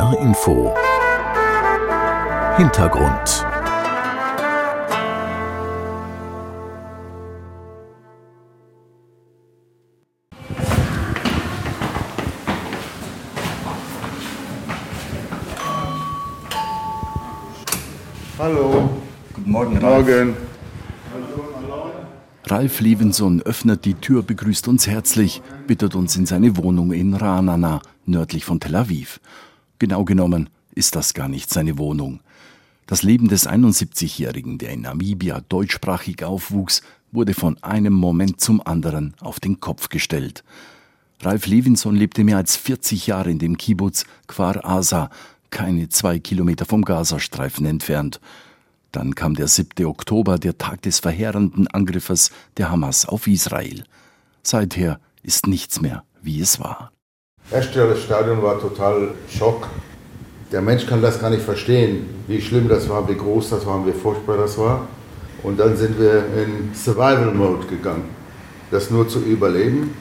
NDR Info Hintergrund Hallo. Guten Morgen, Ralf. Morgen. Ralf Levinson öffnet die Tür, begrüßt uns herzlich, bittet uns in seine Wohnung in Ranana, nördlich von Tel Aviv. Genau genommen ist das gar nicht seine Wohnung. Das Leben des 71-Jährigen, der in Namibia deutschsprachig aufwuchs, wurde von einem Moment zum anderen auf den Kopf gestellt. Ralf Levinson lebte mehr als 40 Jahre in dem Kibbutz Kfar Asa, keine zwei Kilometer vom Gazastreifen entfernt. Dann kam der 7. Oktober, der Tag des verheerenden Angriffes der Hamas auf Israel. Seither ist nichts mehr, wie es war. Erstmal das Stadion war total Schock. Der Mensch kann das gar nicht verstehen, wie schlimm das war, wie groß das war, wie furchtbar das war. Und dann sind wir in Survival Mode gegangen, das nur zu überleben.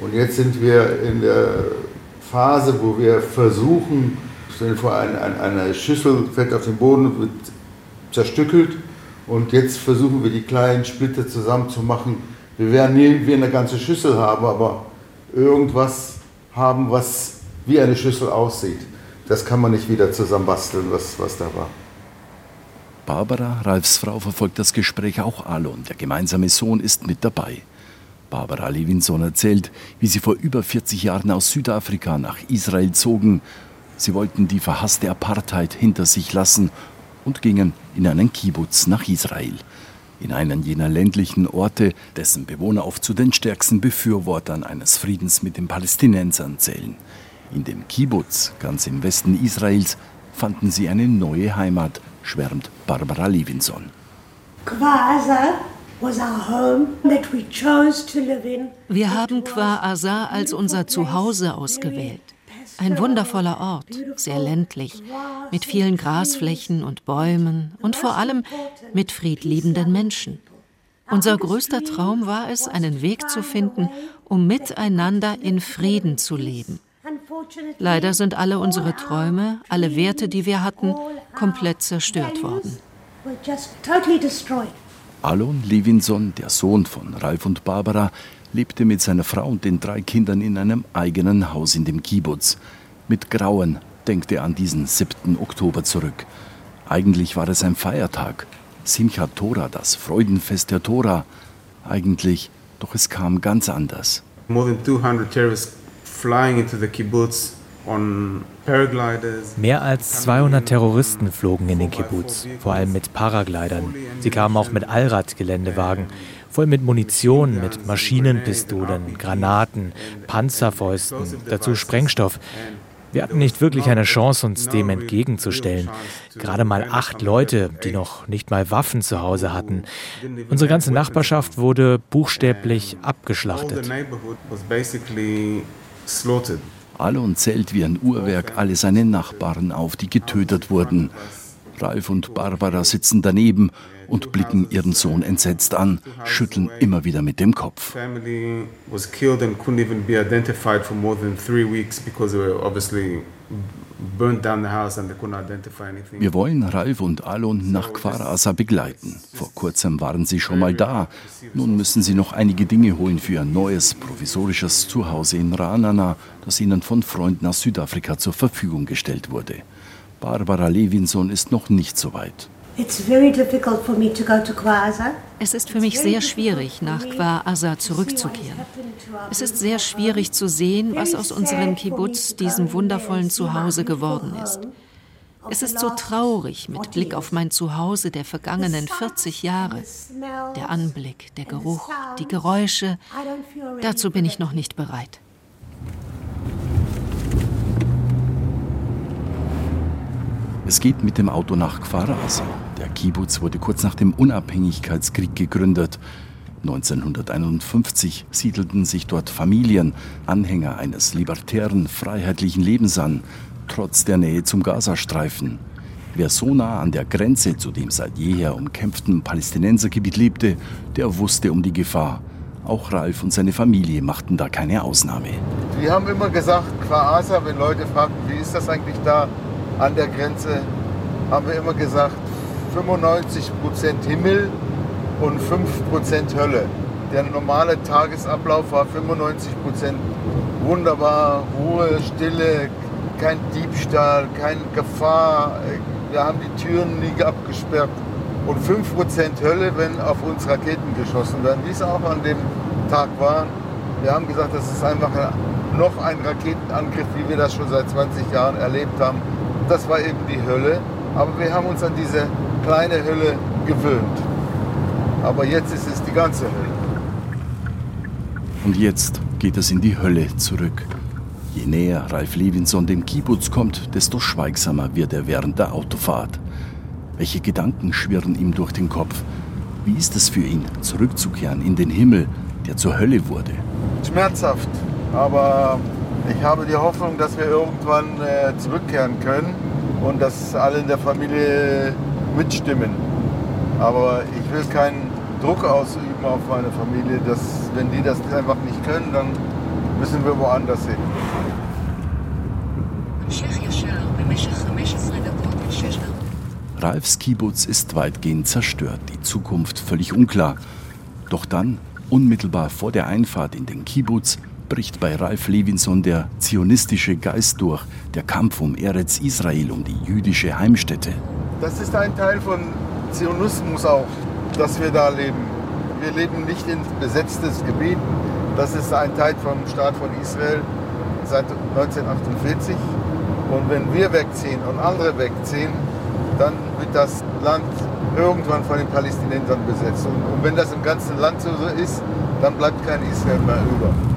Und jetzt sind wir in der Phase, wo wir versuchen, stell dir vor, eine, Schüssel fällt auf den Boden und wird zerstückelt. Und jetzt versuchen wir die kleinen Splitter zusammenzumachen. Wir werden nie wie eine ganze Schüssel haben, aber irgendwas haben, was wie eine Schüssel aussieht. Das kann man nicht wieder zusammenbasteln, was, was da war. Barbara, Ralfs Frau, verfolgt das Gespräch auch Alon. Der gemeinsame Sohn ist mit dabei. Barbara Levinson erzählt, wie sie vor über 40 Jahren aus Südafrika nach Israel zogen. Sie wollten die verhasste Apartheid hinter sich lassen und gingen in einen Kibbutz nach Israel. In einen jener ländlichen Orte, dessen Bewohner oft zu den stärksten Befürwortern eines Friedens mit den Palästinensern zählen. In dem Kibbutz, ganz im Westen Israels, fanden sie eine neue Heimat, schwärmt Barbara Levinson. Wir haben Kwa Asa als unser Zuhause ausgewählt. Ein wundervoller Ort, sehr ländlich, mit vielen Grasflächen und Bäumen und vor allem mit friedliebenden Menschen. Unser größter Traum war es, einen Weg zu finden, um miteinander in Frieden zu leben. Leider sind alle unsere Träume, alle Werte, die wir hatten, komplett zerstört worden. Alon Levinson, der Sohn von Ralf und Barbara, lebte mit seiner Frau und den drei Kindern in einem eigenen Haus in dem Kibbutz. Mit Grauen denkt er an diesen 7. Oktober zurück. Eigentlich war es ein Feiertag. Simchat Torah, das Freudenfest der Tora. Eigentlich, doch es kam ganz anders. More than 200 terrorists flying into the kibbutz Mehr als 200 Terroristen flogen in den Kibbutz, vor allem mit Paraglidern. Sie kamen auch mit Allradgeländewagen, voll mit Munition, mit Maschinenpistolen, Granaten, Panzerfäusten, dazu Sprengstoff. Wir hatten nicht wirklich eine Chance, uns dem entgegenzustellen. Gerade mal acht Leute, die noch nicht mal Waffen zu Hause hatten. Unsere ganze Nachbarschaft wurde buchstäblich abgeschlachtet. Alon zählt wie ein Uhrwerk alle seine Nachbarn auf, die getötet wurden. Ralf und Barbara sitzen daneben und blicken ihren Sohn entsetzt an, schütteln immer wieder mit dem Kopf. Wir wollen Ralf und Alon nach Kwarasa begleiten. Vor kurzem waren sie schon mal da. Nun müssen sie noch einige Dinge holen für ein neues, provisorisches Zuhause in Ranana, das ihnen von Freunden aus Südafrika zur Verfügung gestellt wurde. Barbara Levinson ist noch nicht so weit. Es ist für mich sehr schwierig, nach Kwa Asa zurückzukehren. Es ist sehr schwierig zu sehen, was aus unserem Kibbutz, diesem wundervollen Zuhause, geworden ist. Es ist so traurig mit Blick auf mein Zuhause der vergangenen 40 Jahre. Der Anblick, der Geruch, die Geräusche, dazu bin ich noch nicht bereit. Es geht mit dem Auto nach Kfar Aza. Der Kibbutz wurde kurz nach dem Unabhängigkeitskrieg gegründet. 1951 siedelten sich dort Familien, Anhänger eines libertären, freiheitlichen Lebens an, trotz der Nähe zum Gazastreifen. Wer so nah an der Grenze zu dem seit jeher umkämpften Palästinensergebiet lebte, der wusste um die Gefahr. Auch Ralf und seine Familie machten da keine Ausnahme. Wir haben immer gesagt, qua Asa, wenn Leute fragten, wie ist das eigentlich da an der Grenze, haben wir immer gesagt, 95% Himmel und 5% Hölle. Der normale Tagesablauf war 95% wunderbar, Ruhe, Stille, kein Diebstahl, keine Gefahr. Wir haben die Türen nie abgesperrt. Und 5% Hölle, wenn auf uns Raketen geschossen werden, wie es auch an dem Tag war. Wir haben gesagt, das ist einfach noch ein Raketenangriff, wie wir das schon seit 20 Jahren erlebt haben. Das war eben die Hölle. Aber wir haben uns an diese kleine Hölle gewöhnt. Aber jetzt ist es die ganze Hölle. Und jetzt geht es in die Hölle zurück. Je näher Ralf Levinson dem Kibbutz kommt, desto schweigsamer wird er während der Autofahrt. Welche Gedanken schwirren ihm durch den Kopf? Wie ist es für ihn, zurückzukehren in den Himmel, der zur Hölle wurde? Schmerzhaft, aber ich habe die Hoffnung, dass wir irgendwann äh, zurückkehren können und dass alle in der Familie mitstimmen. Aber ich will keinen Druck ausüben auf meine Familie, dass wenn die das einfach nicht können, dann müssen wir woanders hin. Ralfs Kibbutz ist weitgehend zerstört, die Zukunft völlig unklar. Doch dann, unmittelbar vor der Einfahrt in den Kibbutz, bricht bei Ralf Levinson der zionistische Geist durch, der Kampf um Eretz Israel, um die jüdische Heimstätte. Das ist ein Teil von Zionismus auch, dass wir da leben. Wir leben nicht in besetztes Gebiet. Das ist ein Teil vom Staat von Israel seit 1948. Und wenn wir wegziehen und andere wegziehen, dann wird das Land irgendwann von den Palästinensern besetzt. Und, wenn das im ganzen Land so ist, dann bleibt kein Israel mehr über.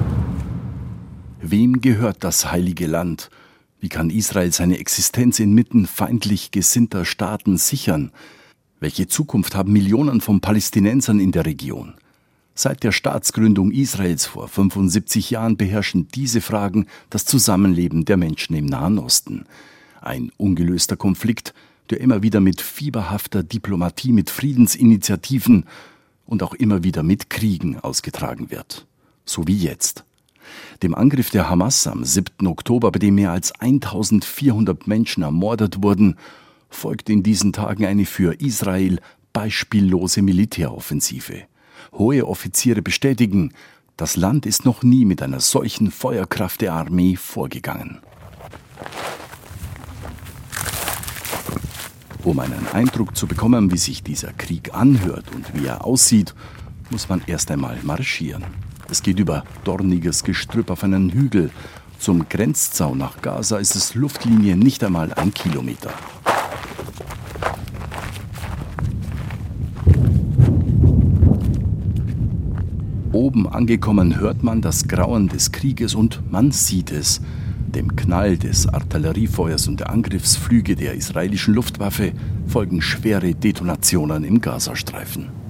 Wem gehört das heilige Land? Wie kann Israel seine Existenz inmitten feindlich gesinnter Staaten sichern? Welche Zukunft haben Millionen von Palästinensern in der Region? Seit der Staatsgründung Israels vor 75 Jahren beherrschen diese Fragen das Zusammenleben der Menschen im Nahen Osten. Ein ungelöster Konflikt, der immer wieder mit fieberhafter Diplomatie, mit Friedensinitiativen und auch immer wieder mit Kriegen ausgetragen wird. So wie jetzt. Dem Angriff der Hamas am 7. Oktober, bei dem mehr als 1400 Menschen ermordet wurden, folgt in diesen Tagen eine für Israel beispiellose Militäroffensive. Hohe Offiziere bestätigen, das Land ist noch nie mit einer solchen Feuerkraft der Armee vorgegangen. Um einen Eindruck zu bekommen, wie sich dieser Krieg anhört und wie er aussieht, muss man erst einmal marschieren. Es geht über dorniges Gestrüpp auf einen Hügel. Zum Grenzzaun nach Gaza ist es Luftlinie nicht einmal ein Kilometer. Oben angekommen hört man das Grauen des Krieges und man sieht es. Dem Knall des Artilleriefeuers und der Angriffsflüge der israelischen Luftwaffe folgen schwere Detonationen im Gazastreifen.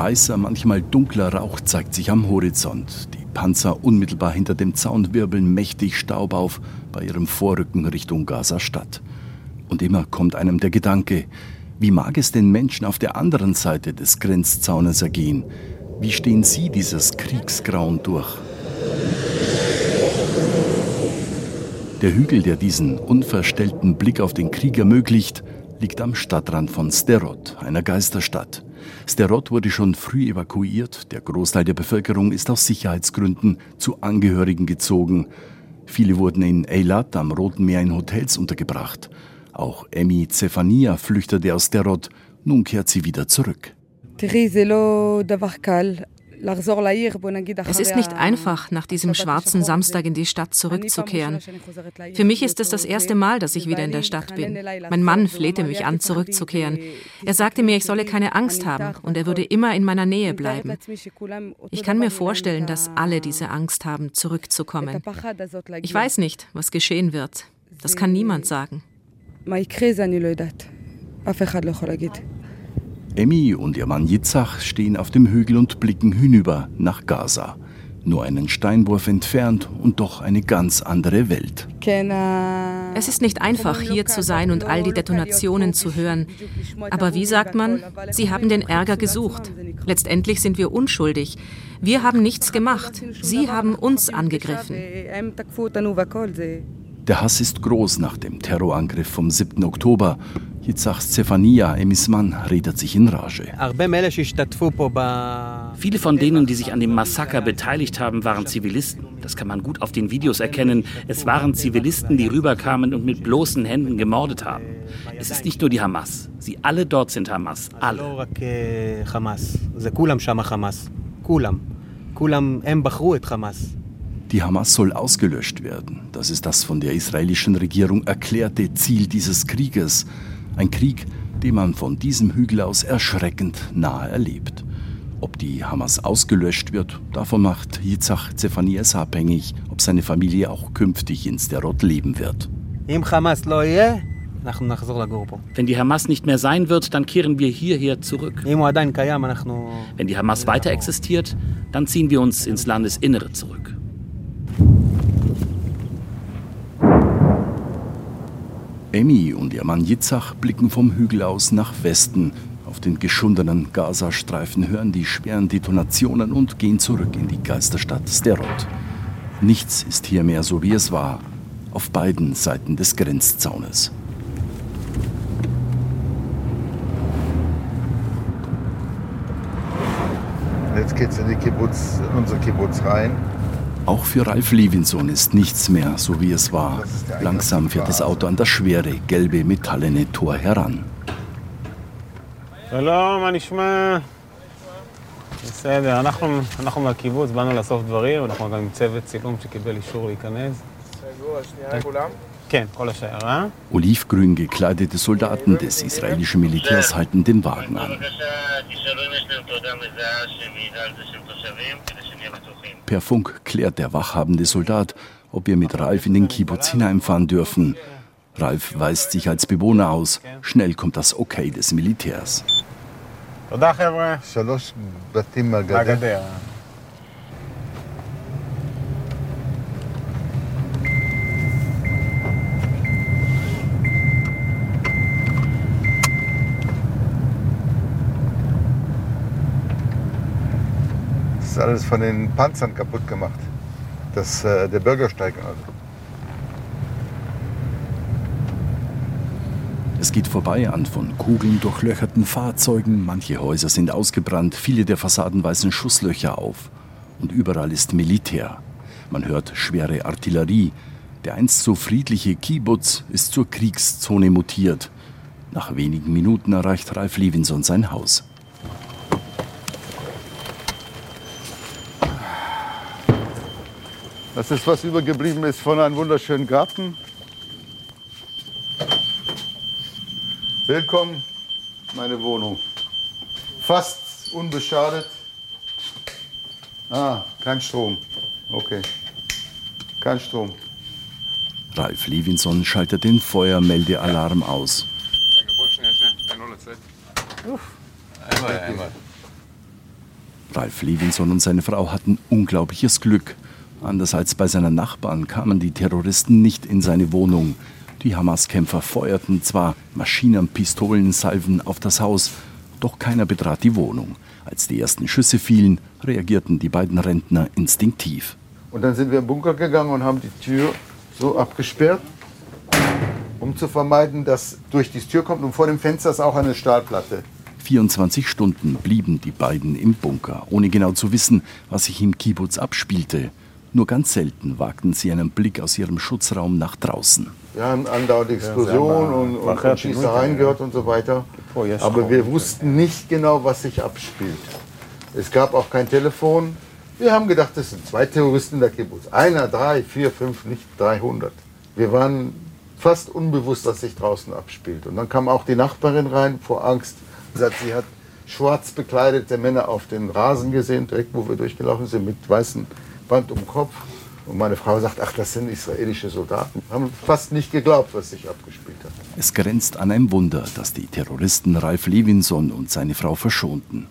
Weißer, manchmal dunkler Rauch zeigt sich am Horizont. Die Panzer unmittelbar hinter dem Zaun wirbeln mächtig Staub auf bei ihrem Vorrücken Richtung Gaza-Stadt. Und immer kommt einem der Gedanke, wie mag es den Menschen auf der anderen Seite des Grenzzaunes ergehen? Wie stehen sie dieses Kriegsgrauen durch? Der Hügel, der diesen unverstellten Blick auf den Krieg ermöglicht, liegt am Stadtrand von Sterot, einer Geisterstadt. Sterot wurde schon früh evakuiert, der Großteil der Bevölkerung ist aus Sicherheitsgründen zu Angehörigen gezogen. Viele wurden in Eilat am Roten Meer in Hotels untergebracht. Auch Emmy Zephania flüchtete aus Sterot, nun kehrt sie wieder zurück. Es ist nicht einfach, nach diesem schwarzen Samstag in die Stadt zurückzukehren. Für mich ist es das erste Mal, dass ich wieder in der Stadt bin. Mein Mann flehte mich an, zurückzukehren. Er sagte mir, ich solle keine Angst haben und er würde immer in meiner Nähe bleiben. Ich kann mir vorstellen, dass alle diese Angst haben, zurückzukommen. Ich weiß nicht, was geschehen wird. Das kann niemand sagen. Emmy und ihr Mann Yitzhak stehen auf dem Hügel und blicken hinüber nach Gaza. Nur einen Steinwurf entfernt und doch eine ganz andere Welt. Es ist nicht einfach, hier zu sein und all die Detonationen zu hören. Aber wie sagt man, sie haben den Ärger gesucht. Letztendlich sind wir unschuldig. Wir haben nichts gemacht. Sie haben uns angegriffen. Der Hass ist groß nach dem Terrorangriff vom 7. Oktober. Yitzhak Stefania, Emis Mann, redet sich in Rage. Viele von denen, die sich an dem Massaker beteiligt haben, waren Zivilisten. Das kann man gut auf den Videos erkennen. Es waren Zivilisten, die rüberkamen und mit bloßen Händen gemordet haben. Es ist nicht nur die Hamas. Sie alle dort sind Hamas. Alle. Die Hamas soll ausgelöscht werden. Das ist das von der israelischen Regierung erklärte Ziel dieses Krieges. Ein Krieg, den man von diesem Hügel aus erschreckend nahe erlebt. Ob die Hamas ausgelöscht wird, davon macht Yitzhak Zephanias abhängig, ob seine Familie auch künftig in Sderot leben wird. Wenn die Hamas nicht mehr sein wird, dann kehren wir hierher zurück. Wenn die Hamas weiter existiert, dann ziehen wir uns ins Landesinnere zurück. Emmy und ihr Mann Yitzhak blicken vom Hügel aus nach Westen. Auf den geschundenen Gazastreifen hören die schweren Detonationen und gehen zurück in die Geisterstadt Sderot. Nichts ist hier mehr so, wie es war, auf beiden Seiten des Grenzzaunes. Jetzt geht's in die Kibbutz, in unser Kibbutz rein. Auch für Ralf Levinson ist nichts mehr so wie es war. Langsam fährt das Auto an das schwere, gelbe, metallene Tor heran. שלום, מה נשמע? בסדר, אנחנו, אנחנו מהקיבוץ, באנו לאסוף דברים, אנחנו גם עם צוות צילום שקיבל אישור להיכנס. סגור, השנייה כולם? כן, כל השיירה. Olivgrün gekleidete Soldaten des israelischen Militärs halten den Wagen an. Per Funk klärt der wachhabende Soldat, ob wir mit Ralf in den Kibbutz hineinfahren dürfen. Ralf weist sich als Bewohner aus. Schnell kommt das Okay des Militärs. Ist alles von den Panzern kaputt gemacht. Das, äh, der Bürgersteig also. Es geht vorbei an von Kugeln durchlöcherten Fahrzeugen, manche Häuser sind ausgebrannt, viele der Fassaden weisen Schusslöcher auf. Und überall ist Militär. Man hört schwere Artillerie. Der einst so friedliche Kibbutz ist zur Kriegszone mutiert. Nach wenigen Minuten erreicht Ralf Levinson sein Haus. Das ist, was übergeblieben ist von einem wunderschönen Garten. Willkommen, meine Wohnung. Fast unbeschadet. Ah, kein Strom. Okay. Kein Strom. Ralf Levinson schaltet den Feuermeldealarm aus. Ralf Levinson und seine Frau hatten unglaubliches Glück. Anders als bei seinen Nachbarn kamen die Terroristen nicht in seine Wohnung. Die Hamas-Kämpfer feuerten zwar Maschinen, Pistolen, Salven auf das Haus, doch keiner betrat die Wohnung. Als die ersten Schüsse fielen, reagierten die beiden Rentner instinktiv. Und dann sind wir im Bunker gegangen und haben die Tür so abgesperrt, um zu vermeiden, dass durch die Tür kommt und vor dem Fenster ist auch eine Stahlplatte. 24 Stunden blieben die beiden im Bunker, ohne genau zu wissen, was sich im Kibbutz abspielte. Nur ganz selten wagten sie einen Blick aus ihrem Schutzraum nach draußen. Wir haben andauernd Explosionen und, und, und Schießereien gehört und so weiter. Aber wir wussten nicht genau, was sich abspielt. Es gab auch kein Telefon. Wir haben gedacht, das sind zwei Terroristen in der Kibbutz. Einer, drei, vier, fünf, nicht 300. Wir waren fast unbewusst, was sich draußen abspielt. Und dann kam auch die Nachbarin rein vor Angst. Sie hat schwarz bekleidete Männer auf den Rasen gesehen, direkt wo wir durchgelaufen sind, mit weißen Band um den Kopf. Und meine Frau sagt, ach, das sind israelische Soldaten. Haben fast nicht geglaubt, was sich abgespielt hat. Es grenzt an ein Wunder, dass die Terroristen Ralf Levinson und seine Frau verschonten.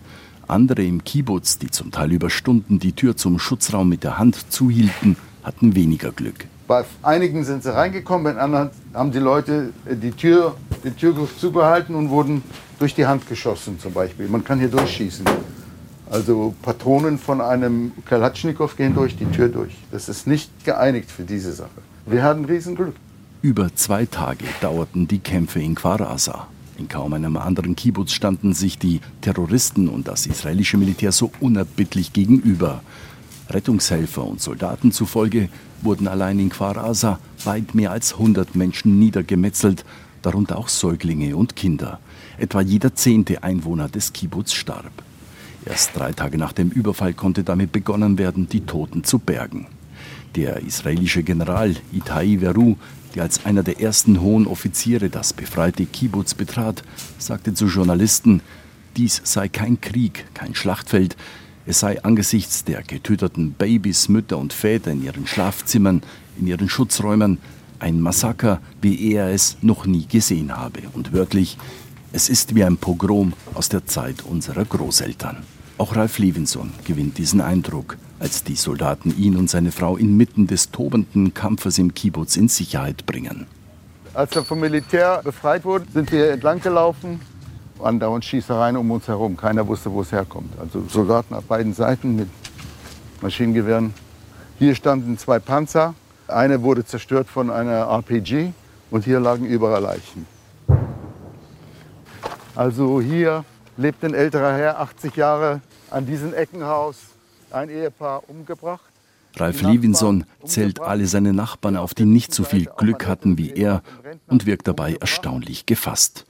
Andere im Kibbutz, die zum Teil über Stunden die Tür zum Schutzraum mit der Hand zuhielten, hatten weniger Glück. Bei einigen sind sie reingekommen, bei anderen haben die Leute die Tür, den Türgriff zugehalten und wurden durch die Hand geschossen zum Beispiel. Man kann hier durchschießen. Also Patronen von einem Kalatschnikow gehen durch die Tür durch. Das ist nicht geeinigt für diese Sache. Wir hatten Riesenglück. Über zwei Tage dauerten die Kämpfe in Kwarasa. In kaum einem anderen Kibbutz standen sich die Terroristen und das israelische Militär so unerbittlich gegenüber. Rettungshelfer und Soldaten zufolge wurden allein in Kwarasa weit mehr als 100 Menschen niedergemetzelt, darunter auch Säuglinge und Kinder. Etwa jeder zehnte Einwohner des Kibbutz starb. Erst drei Tage nach dem Überfall konnte damit begonnen werden, die Toten zu bergen. Der israelische General Itai Veru, der als einer der ersten hohen Offiziere das befreite Kibbutz betrat, sagte zu Journalisten, dies sei kein Krieg, kein Schlachtfeld, es sei angesichts der getöteten Babys, Mütter und Väter in ihren Schlafzimmern, in ihren Schutzräumen, ein Massaker, wie er es noch nie gesehen habe. Und wörtlich, es ist wie ein Pogrom aus der Zeit unserer Großeltern. Auch Ralf Levinson gewinnt diesen Eindruck, als die Soldaten ihn und seine Frau inmitten des tobenden Kampfes im Kibbutz in Sicherheit bringen. Als er vom Militär befreit wurde, sind wir entlang gelaufen. Andauernd Schießereien um uns herum. Keiner wusste, wo es herkommt. Also Soldaten auf beiden Seiten mit Maschinengewehren. Hier standen zwei Panzer. Eine wurde zerstört von einer RPG und hier lagen überall Leichen. Also hier lebt ein älterer Herr, 80 Jahre, an diesem Eckenhaus, ein Ehepaar umgebracht. Ralf Levinson zählt alle seine Nachbarn auf, die nicht so viel Glück hatten wie er und wirkt dabei erstaunlich gefasst.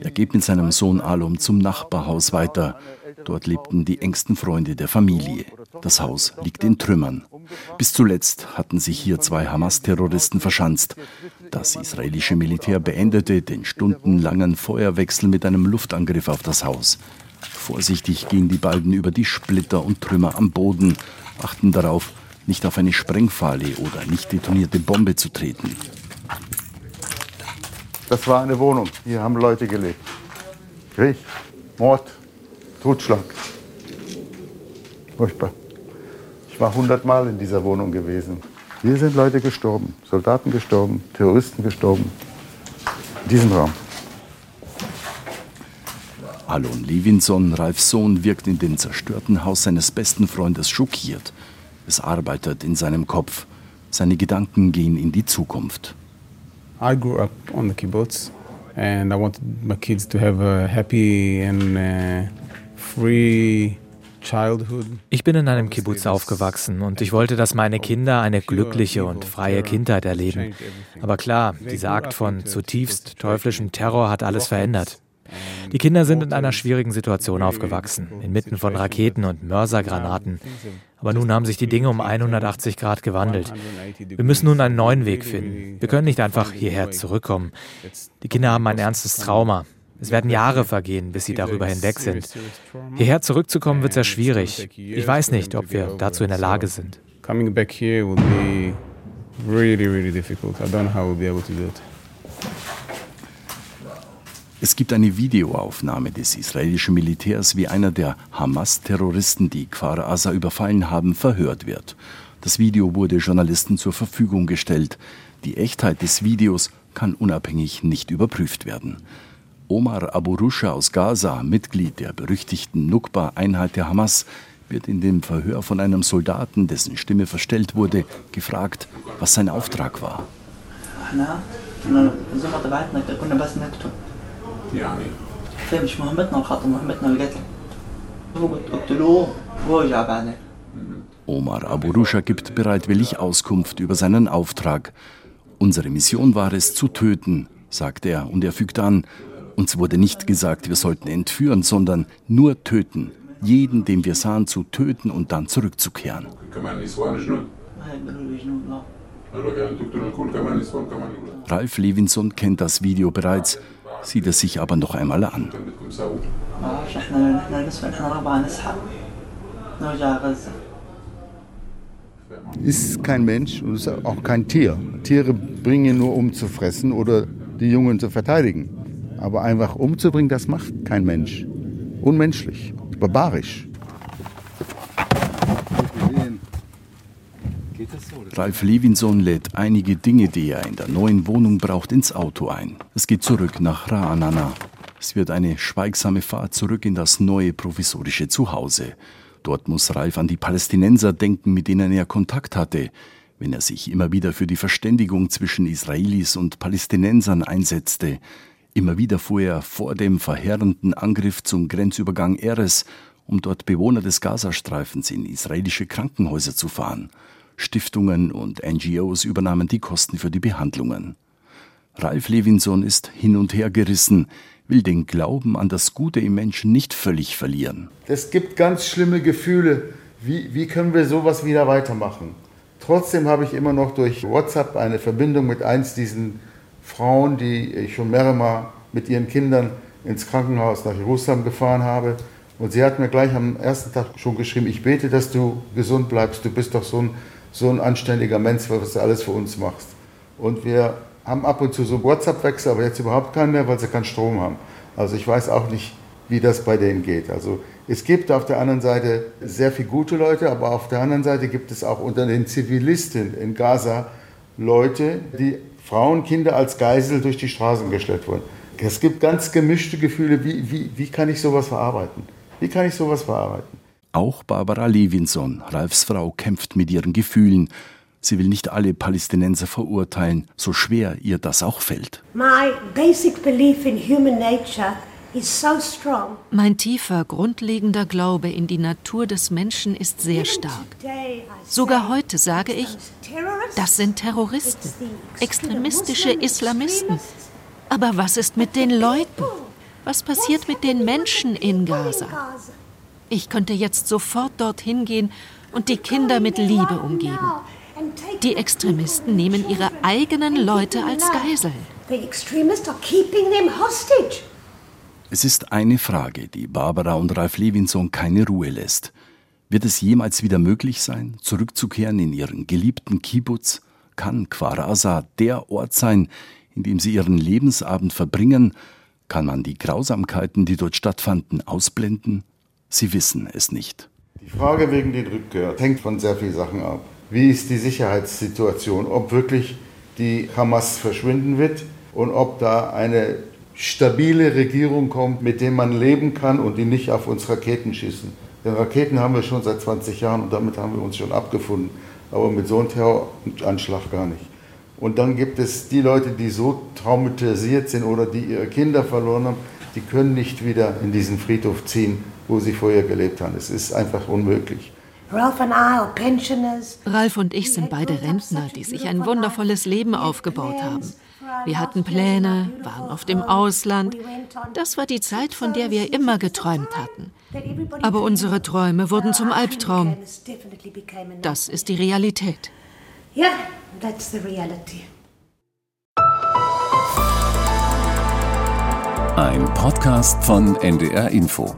Er geht mit seinem Sohn Alum zum Nachbarhaus weiter. Dort lebten die engsten Freunde der Familie. Das Haus liegt in Trümmern. Bis zuletzt hatten sich hier zwei Hamas-Terroristen verschanzt. Das israelische Militär beendete den stundenlangen Feuerwechsel mit einem Luftangriff auf das Haus. Vorsichtig gehen die beiden über die Splitter und Trümmer am Boden, achten darauf, nicht auf eine Sprengfalle oder nicht detonierte Bombe zu treten. Das war eine Wohnung. Hier haben Leute gelebt. Krieg, Mord, Totschlag. Furchtbar. Ich war hundertmal in dieser Wohnung gewesen. Hier sind Leute gestorben, Soldaten gestorben, Terroristen gestorben. In diesem Raum. Alon Levinson, Ralfs Sohn, wirkt in dem zerstörten Haus seines besten Freundes schockiert. Es arbeitet in seinem Kopf. Seine Gedanken gehen in die Zukunft. I grew up on the kibbutz and I wanted my kids to have a happy and uh, free ich bin in einem Kibbutz aufgewachsen und ich wollte, dass meine Kinder eine glückliche und freie Kindheit erleben. Aber klar, dieser Akt von zutiefst teuflischem Terror hat alles verändert. Die Kinder sind in einer schwierigen Situation aufgewachsen, inmitten von Raketen und Mörsergranaten. Aber nun haben sich die Dinge um 180 Grad gewandelt. Wir müssen nun einen neuen Weg finden. Wir können nicht einfach hierher zurückkommen. Die Kinder haben ein ernstes Trauma. Es werden Jahre vergehen, bis sie darüber hinweg sind. Hierher zurückzukommen wird sehr schwierig. Ich weiß nicht, ob wir dazu in der Lage sind. Coming back here will be really, really difficult. I don't know how we'll be able to do it. Es gibt eine Videoaufnahme des israelischen Militärs, wie einer der Hamas-Terroristen, die Kfar Asa überfallen haben, verhört wird. Das Video wurde Journalisten zur Verfügung gestellt. Die Echtheit des Videos kann unabhängig nicht überprüft werden. Omar Abu Rusha aus Gaza, Mitglied der berüchtigten Nukba-Einheit der Hamas, wird in dem Verhör von einem Soldaten, dessen Stimme verstellt wurde, gefragt, was sein Auftrag war. يعني فمش مهمتنا الخط مهمتنا القتل هو قتلوه ورجع بعدين Omar Abu Rusha gibt bereitwillig Auskunft über seinen Auftrag. Unsere Mission war es, zu töten, sagt er, und er fügt an, uns wurde nicht gesagt, wir sollten entführen, sondern nur töten. Jeden, den wir sahen, zu töten und dann zurückzukehren. Ralf Levinson kennt das Video bereits sieht es sich aber noch einmal an. Ist kein Mensch und ist auch kein Tier. Tiere bringen nur um zu fressen oder die Jungen zu verteidigen. Aber einfach umzubringen, das macht kein Mensch. Unmenschlich, barbarisch. Ralf Levinson lädt einige Dinge, die er in der neuen Wohnung braucht, ins Auto ein. Es geht zurück nach Ra'anana. Es wird eine schweigsame Fahrt zurück in das neue provisorische Zuhause. Dort muss Ralf an die Palästinenser denken, mit denen er Kontakt hatte, wenn er sich immer wieder für die Verständigung zwischen Israelis und Palästinensern einsetzte. Immer wieder fuhr er vor dem verheerenden Angriff zum Grenzübergang Eres, um dort Bewohner des Gazastreifens in israelische Krankenhäuser zu fahren. Stiftungen und NGOs übernahmen die Kosten für die Behandlungen. Ralf Levinson ist hin und her gerissen, will den Glauben an das Gute im Menschen nicht völlig verlieren. Es gibt ganz schlimme Gefühle. Wie, wie können wir sowas wieder weitermachen? Trotzdem habe ich immer noch durch WhatsApp eine Verbindung mit eins diesen Frauen, die ich schon mehrere Mal mit ihren Kindern ins Krankenhaus nach Jerusalem gefahren habe. Und sie hat mir gleich am ersten Tag schon geschrieben, ich bete, dass du gesund bleibst. Du bist doch so ein, so ein anständiger Mensch, was du alles für uns machst. Und wir haben ab und zu so WhatsApp-Wechsel, aber jetzt überhaupt keinen mehr, weil sie keinen Strom haben. Also ich weiß auch nicht, wie das bei denen geht. Also es gibt auf der anderen Seite sehr viele gute Leute, aber auf der anderen Seite gibt es auch unter den Zivilisten in Gaza Leute, die Frauen, Kinder als Geisel durch die Straßen gestellt wurden. Es gibt ganz gemischte Gefühle. Wie, wie, wie kann ich sowas verarbeiten? Wie kann ich sowas verarbeiten? Auch Barbara Levinson, Ralfs Frau, kämpft mit ihren Gefühlen. Sie will nicht alle Palästinenser verurteilen, so schwer ihr das auch fällt. My basic belief in human nature mein tiefer, grundlegender Glaube in die Natur des Menschen ist sehr stark. Sogar heute sage ich, das sind Terroristen, extremistische Islamisten. Aber was ist mit den Leuten? Was passiert mit den Menschen in Gaza? Ich könnte jetzt sofort dorthin gehen und die Kinder mit Liebe umgeben. Die Extremisten nehmen ihre eigenen Leute als Geiseln. The extremists are keeping them hostage. Es ist eine Frage, die Barbara und Ralf Levinson keine Ruhe lässt. Wird es jemals wieder möglich sein, zurückzukehren in ihren geliebten Kibbutz? Kann Kwarasa der Ort sein, in dem sie ihren Lebensabend verbringen? Kann man die Grausamkeiten, die dort stattfanden, ausblenden? Sie wissen es nicht. Die Frage wegen der Rückkehr hängt von sehr vielen Sachen ab. Wie ist die Sicherheitssituation? Ob wirklich die Hamas verschwinden wird und ob da eine stabile Regierung kommt, mit der man leben kann und die nicht auf uns Raketen schießen. Denn Raketen haben wir schon seit 20 Jahren und damit haben wir uns schon abgefunden. Aber mit so einem Terroranschlag gar nicht. Und dann gibt es die Leute, die so traumatisiert sind oder die ihre Kinder verloren haben, die können nicht wieder in diesen Friedhof ziehen, wo sie vorher gelebt haben. Es ist einfach unmöglich. Ralf und ich sind beide Rentner, die sich ein wundervolles Leben aufgebaut haben. Wir hatten Pläne, waren auf dem Ausland. Das war die Zeit, von der wir immer geträumt hatten. Aber unsere Träume wurden zum Albtraum. Das ist die Realität. Ja, that's the reality. Ein Podcast von NDR Info.